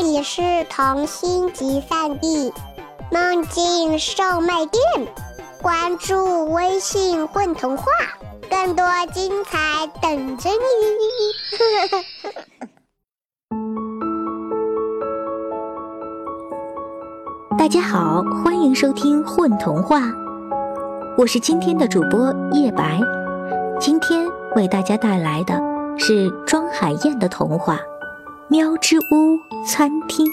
这里是童心集散地梦境售卖店，关注微信“混童话”，更多精彩等着你。大家好，欢迎收听《混童话》，我是今天的主播叶白，今天为大家带来的是庄海燕的童话。喵之屋餐厅。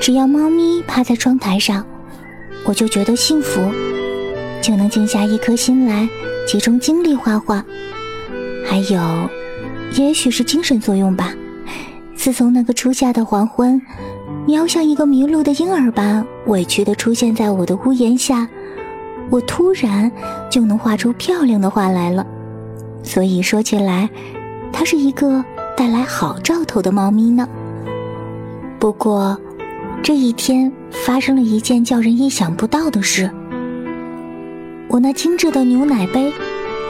只要猫咪趴在窗台上，我就觉得幸福，就能静下一颗心来，集中精力画画。还有，也许是精神作用吧。自从那个初夏的黄昏，喵像一个迷路的婴儿般委屈的出现在我的屋檐下。我突然就能画出漂亮的画来了，所以说起来，它是一个带来好兆头的猫咪呢。不过，这一天发生了一件叫人意想不到的事。我那精致的牛奶杯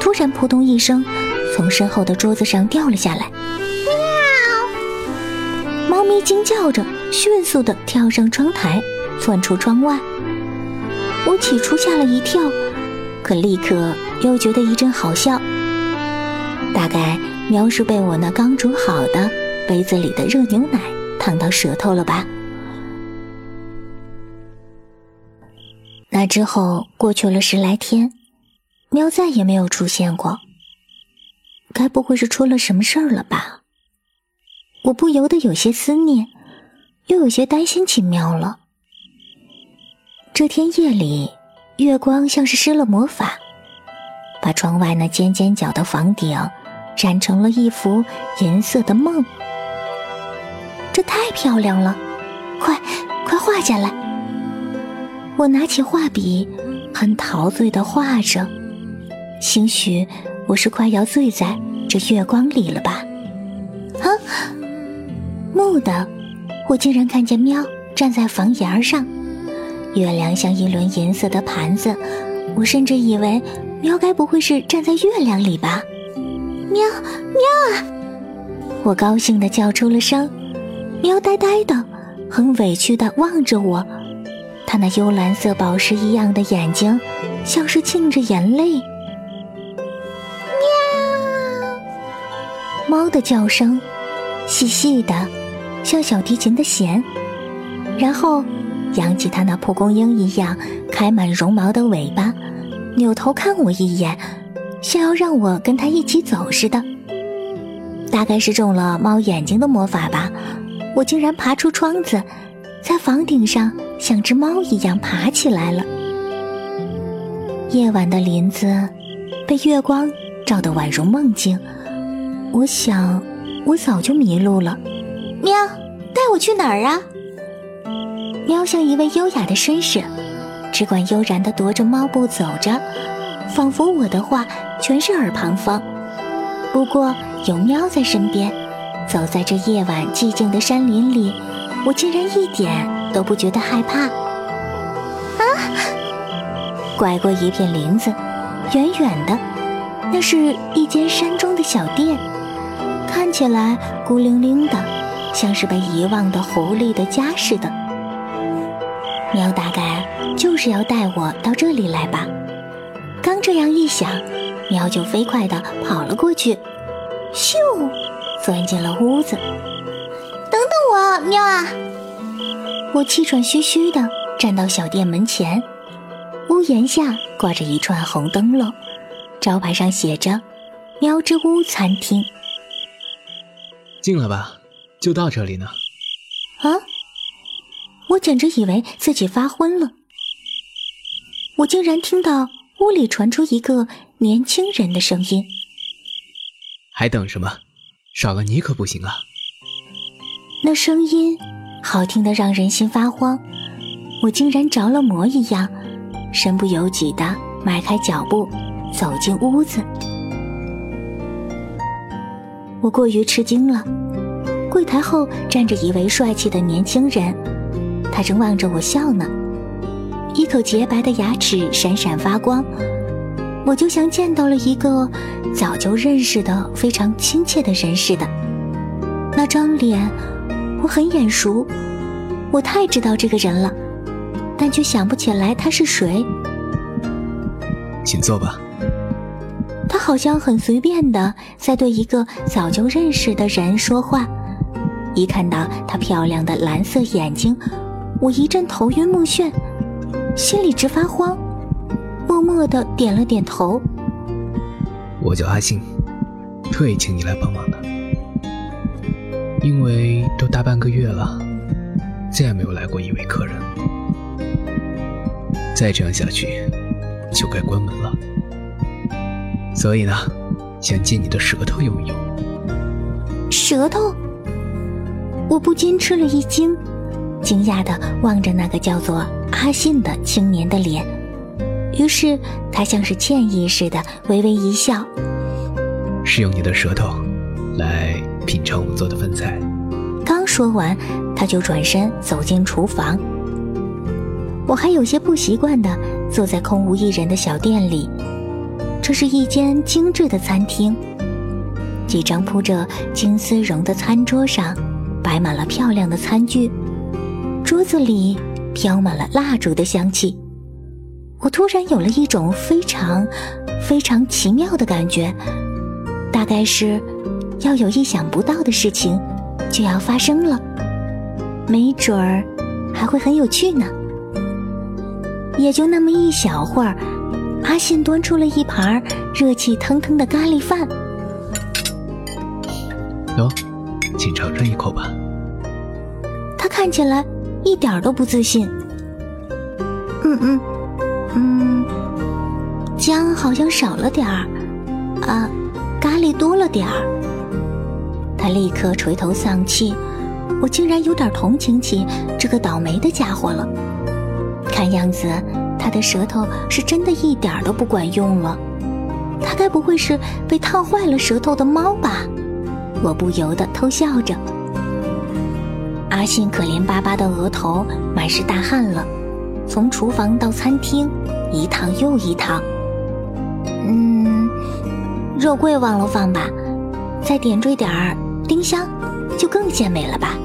突然扑通一声从身后的桌子上掉了下来，喵！猫咪惊叫着，迅速地跳上窗台，窜出窗外。我起初吓了一跳，可立刻又觉得一阵好笑。大概喵是被我那刚煮好的杯子里的热牛奶烫到舌头了吧。那之后过去了十来天，喵再也没有出现过。该不会是出了什么事儿了吧？我不由得有些思念，又有些担心起喵了。这天夜里，月光像是施了魔法，把窗外那尖尖角的房顶染成了一幅银色的梦。这太漂亮了，快快画下来！我拿起画笔，很陶醉的画着。兴许我是快要醉在这月光里了吧？啊！蓦地，我竟然看见喵站在房檐上。月亮像一轮银色的盘子，我甚至以为喵该不会是站在月亮里吧？喵喵啊！我高兴地叫出了声。喵呆呆的，很委屈地望着我，它那幽蓝色宝石一样的眼睛，像是浸着眼泪。喵！猫的叫声，细细的，像小提琴的弦，然后。扬起它那蒲公英一样开满绒毛的尾巴，扭头看我一眼，像要让我跟它一起走似的。大概是中了猫眼睛的魔法吧，我竟然爬出窗子，在房顶上像只猫一样爬起来了。夜晚的林子被月光照得宛如梦境，我想我早就迷路了。喵，带我去哪儿啊？喵像一位优雅的绅士，只管悠然的踱着猫步走着，仿佛我的话全是耳旁风。不过有喵在身边，走在这夜晚寂静的山林里，我竟然一点都不觉得害怕。啊！拐过一片林子，远远的，那是一间山中的小店，看起来孤零零的，像是被遗忘的狐狸的家似的。喵大概就是要带我到这里来吧。刚这样一想，喵就飞快地跑了过去，咻，钻进了屋子。等等我，喵啊！我气喘吁吁地站到小店门前，屋檐下挂着一串红灯笼，招牌上写着“喵之屋餐厅”。进来吧，就到这里呢。啊？我简直以为自己发昏了，我竟然听到屋里传出一个年轻人的声音：“还等什么？少了你可不行啊！”那声音好听的让人心发慌，我竟然着了魔一样，身不由己的迈开脚步走进屋子。我过于吃惊了，柜台后站着一位帅气的年轻人。他正望着我笑呢，一口洁白的牙齿闪闪发光。我就像见到了一个早就认识的非常亲切的人似的。那张脸我很眼熟，我太知道这个人了，但却想不起来他是谁。请坐吧。他好像很随便的在对一个早就认识的人说话。一看到他漂亮的蓝色眼睛，我一阵头晕目眩，心里直发慌，默默的点了点头。我叫阿信，特意请你来帮忙的，因为都大半个月了，再也没有来过一位客人，再这样下去就该关门了。所以呢，想借你的舌头用一用。舌头？我不禁吃了一惊，惊讶的望着那个叫做阿信的青年的脸。于是他像是歉意似的微微一笑，是用你的舌头来品尝我们做的饭菜。刚说完，他就转身走进厨房。我还有些不习惯的坐在空无一人的小店里。这是一间精致的餐厅，几张铺着金丝绒的餐桌上摆满了漂亮的餐具，桌子里飘满了蜡烛的香气。我突然有了一种非常、非常奇妙的感觉，大概是要有意想不到的事情就要发生了，没准儿还会很有趣呢。也就那么一小会儿。阿信端出了一盘热气腾腾的咖喱饭，喏，请尝尝一口吧。他看起来一点都不自信。嗯嗯嗯，姜好像少了点儿，啊，咖喱多了点儿。他立刻垂头丧气，我竟然有点同情起这个倒霉的家伙了。看样子。他的舌头是真的一点都不管用了，他该不会是被烫坏了舌头的猫吧？我不由得偷笑着。阿信可怜巴巴的额头满是大汗了，从厨房到餐厅一趟又一趟。嗯，肉桂忘了放吧，再点缀点儿丁香，就更鲜美了吧？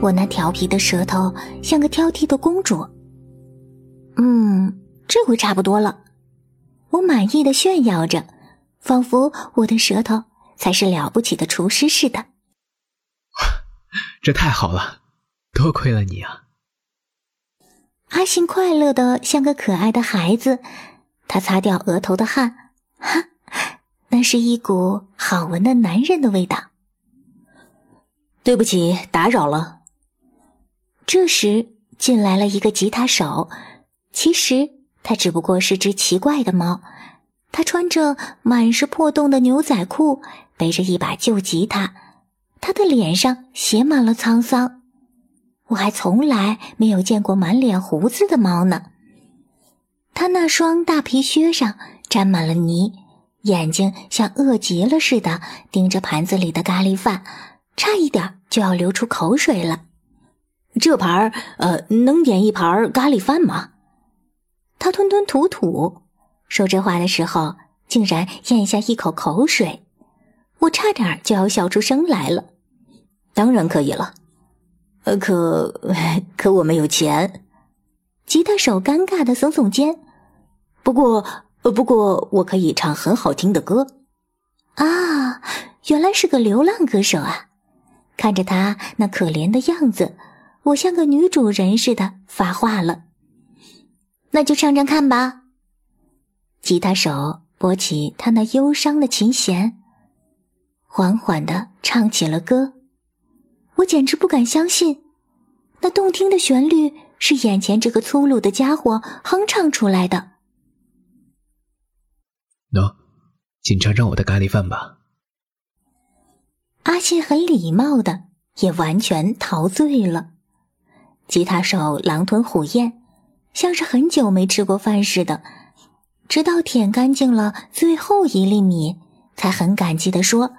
我那调皮的舌头像个挑剔的公主。嗯，这回差不多了。我满意的炫耀着，仿佛我的舌头才是了不起的厨师似的。这太好了，多亏了你啊！阿信快乐的像个可爱的孩子，他擦掉额头的汗，哈，那是一股好闻的男人的味道。对不起，打扰了。这时进来了一个吉他手。其实他只不过是只奇怪的猫，他穿着满是破洞的牛仔裤，背着一把旧吉他，他的脸上写满了沧桑。我还从来没有见过满脸胡子的猫呢。他那双大皮靴上沾满了泥，眼睛像饿极了似的盯着盘子里的咖喱饭，差一点就要流出口水了。这盘儿，呃，能点一盘咖喱饭吗？他吞吞吐吐，说这话的时候竟然咽下一口口水，我差点就要笑出声来了。当然可以了，呃，可 可我没有钱。吉他手尴尬的耸耸肩。不过，呃，不过我可以唱很好听的歌。啊，原来是个流浪歌手啊！看着他那可怜的样子，我像个女主人似的发话了。那就唱唱看吧。吉他手拨起他那忧伤的琴弦，缓缓的唱起了歌。我简直不敢相信，那动听的旋律是眼前这个粗鲁的家伙哼唱出来的。喏，请尝尝我的咖喱饭吧。阿信很礼貌的，也完全陶醉了。吉他手狼吞虎咽。像是很久没吃过饭似的，直到舔干净了最后一粒米，才很感激的说：“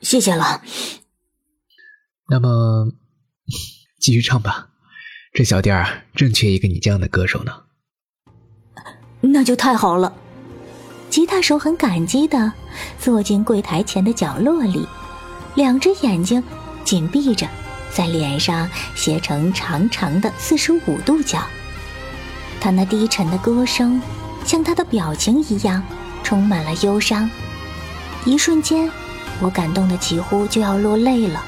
谢谢了。”那么，继续唱吧，这小店儿正缺一个你这样的歌手呢。那就太好了。吉他手很感激的坐进柜台前的角落里，两只眼睛紧闭着，在脸上斜成长长的四十五度角。他那低沉的歌声，像他的表情一样，充满了忧伤。一瞬间，我感动的几乎就要落泪了。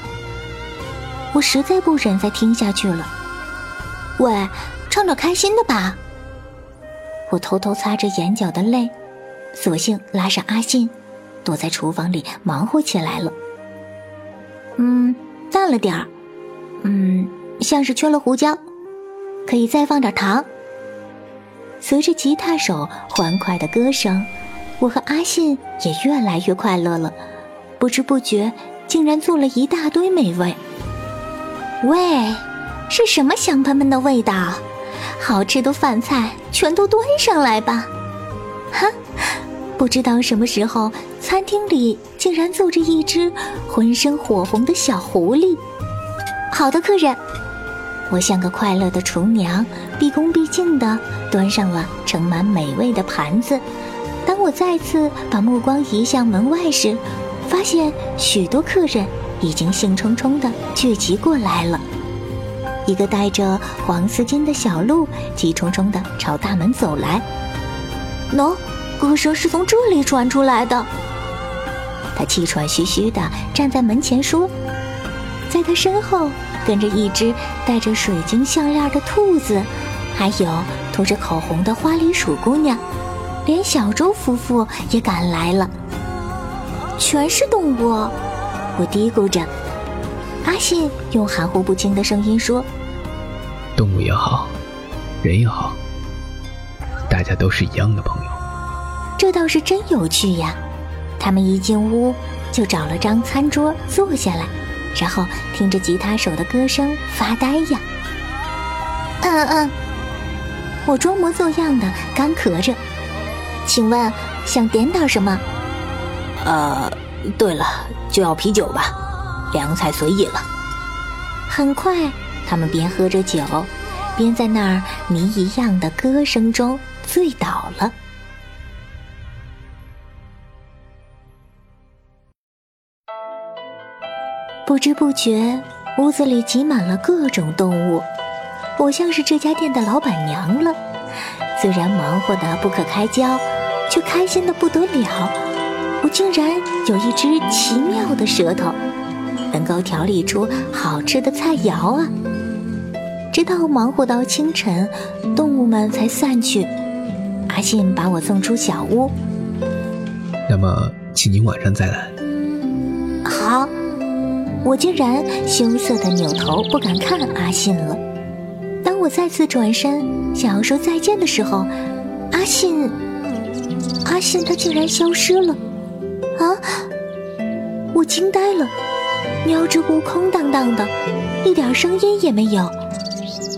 我实在不忍再听下去了。喂，唱点开心的吧。我偷偷擦着眼角的泪，索性拉上阿信，躲在厨房里忙活起来了。嗯，淡了点儿。嗯，像是缺了胡椒，可以再放点糖。随着吉他手欢快的歌声，我和阿信也越来越快乐了。不知不觉，竟然做了一大堆美味。喂，是什么香喷喷的味道？好吃的饭菜全都端上来吧！哈，不知道什么时候，餐厅里竟然坐着一只浑身火红的小狐狸。好的，客人。我像个快乐的厨娘，毕恭毕敬地端上了盛满美味的盘子。当我再次把目光移向门外时，发现许多客人已经兴冲冲地聚集过来了。一个戴着黄丝巾的小鹿急冲冲地朝大门走来。喏，歌声是从这里传出来的。他气喘吁吁地站在门前说，在他身后。跟着一只戴着水晶项链的兔子，还有涂着口红的花栗鼠姑娘，连小周夫妇也赶来了。全是动物，我嘀咕着。阿信用含糊不清的声音说：“动物也好，人也好，大家都是一样的朋友。”这倒是真有趣呀！他们一进屋就找了张餐桌坐下来。然后听着吉他手的歌声发呆呀。嗯嗯，我装模作样的干咳着。请问想点点什么？呃，对了，就要啤酒吧，凉菜随意了。很快，他们边喝着酒，边在那儿谜一样的歌声中醉倒了。不知不觉，屋子里挤满了各种动物，我像是这家店的老板娘了。虽然忙活的不可开交，却开心的不得了。我竟然有一只奇妙的舌头，能够调理出好吃的菜肴啊！直到忙活到清晨，动物们才散去，阿信把我送出小屋。那么，请您晚上再来。好。我竟然羞涩的扭头，不敢看阿信了。当我再次转身想要说再见的时候，阿信，阿信他竟然消失了！啊！我惊呆了，喵之屋空荡荡的，一点声音也没有。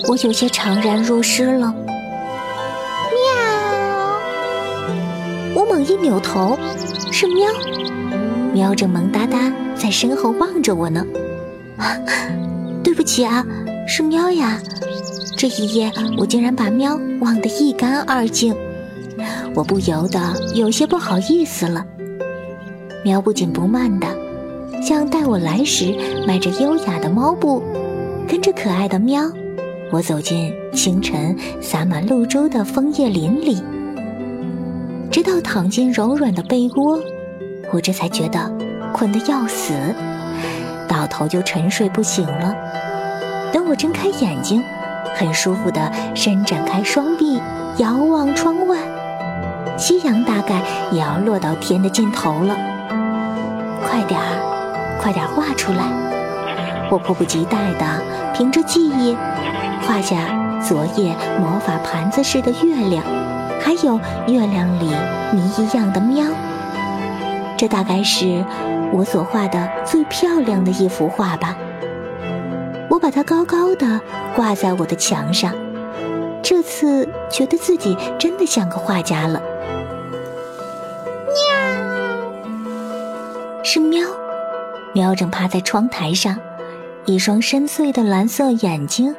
我有些怅然若失了。喵！我猛一扭头，是喵。喵正萌哒哒在身后望着我呢，对不起啊，是喵呀！这一夜我竟然把喵忘得一干二净，我不由得有些不好意思了。喵不紧不慢的，像带我来时迈着优雅的猫步，跟着可爱的喵，我走进清晨洒满露珠的枫叶林里，直到躺进柔软的被窝。我这才觉得困得要死，倒头就沉睡不醒了。等我睁开眼睛，很舒服的伸展开双臂，遥望窗外，夕阳大概也要落到天的尽头了。快点儿，快点画出来！我迫不及待地凭着记忆画下昨夜魔法盘子似的月亮，还有月亮里谜一样的喵。这大概是我所画的最漂亮的一幅画吧。我把它高高的挂在我的墙上，这次觉得自己真的像个画家了。是喵，喵正趴在窗台上，一双深邃的蓝色眼睛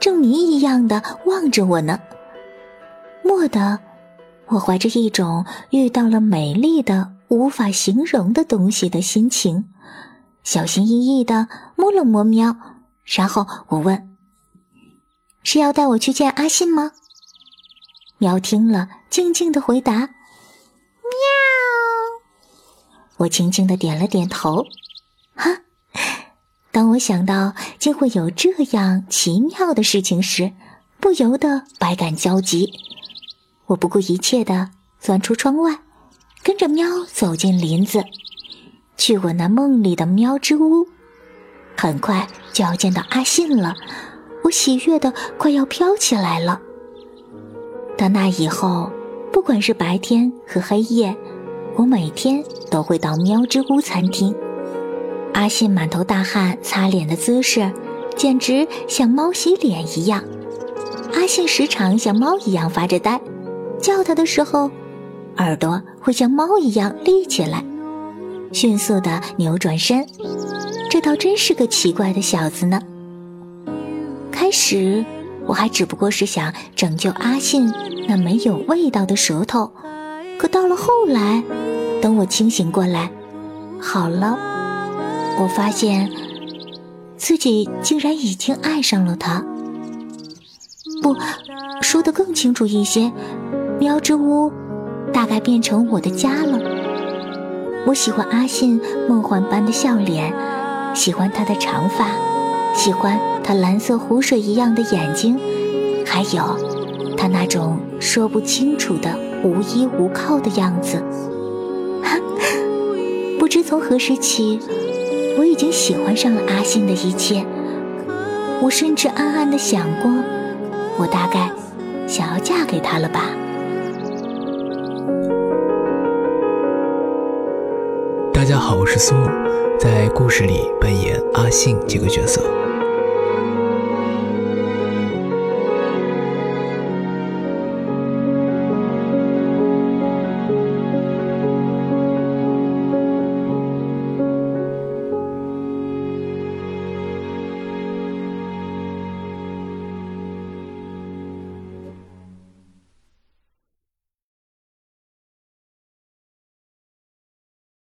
正谜一样的望着我呢。蓦地，我怀着一种遇到了美丽的、无法形容的东西的心情，小心翼翼的摸了摸喵，然后我问：“是要带我去见阿信吗？”喵听了，静静的回答：“喵。”我轻轻的点了点头。哈，当我想到竟会有这样奇妙的事情时，不由得百感交集。我不顾一切的钻出窗外，跟着喵走进林子，去我那梦里的喵之屋。很快就要见到阿信了，我喜悦的快要飘起来了。到那以后，不管是白天和黑夜，我每天都会到喵之屋餐厅。阿信满头大汗擦脸的姿势，简直像猫洗脸一样。阿信时常像猫一样发着呆。叫他的时候，耳朵会像猫一样立起来，迅速的扭转身。这倒真是个奇怪的小子呢。开始我还只不过是想拯救阿信那没有味道的舌头，可到了后来，等我清醒过来，好了，我发现自己竟然已经爱上了他。不，说的更清楚一些。喵之屋，大概变成我的家了。我喜欢阿信梦幻般的笑脸，喜欢他的长发，喜欢他蓝色湖水一样的眼睛，还有他那种说不清楚的无依无靠的样子。不知从何时起，我已经喜欢上了阿信的一切。我甚至暗暗的想过，我大概想要嫁给他了吧。大家好，我是苏木，在故事里扮演阿信这个角色。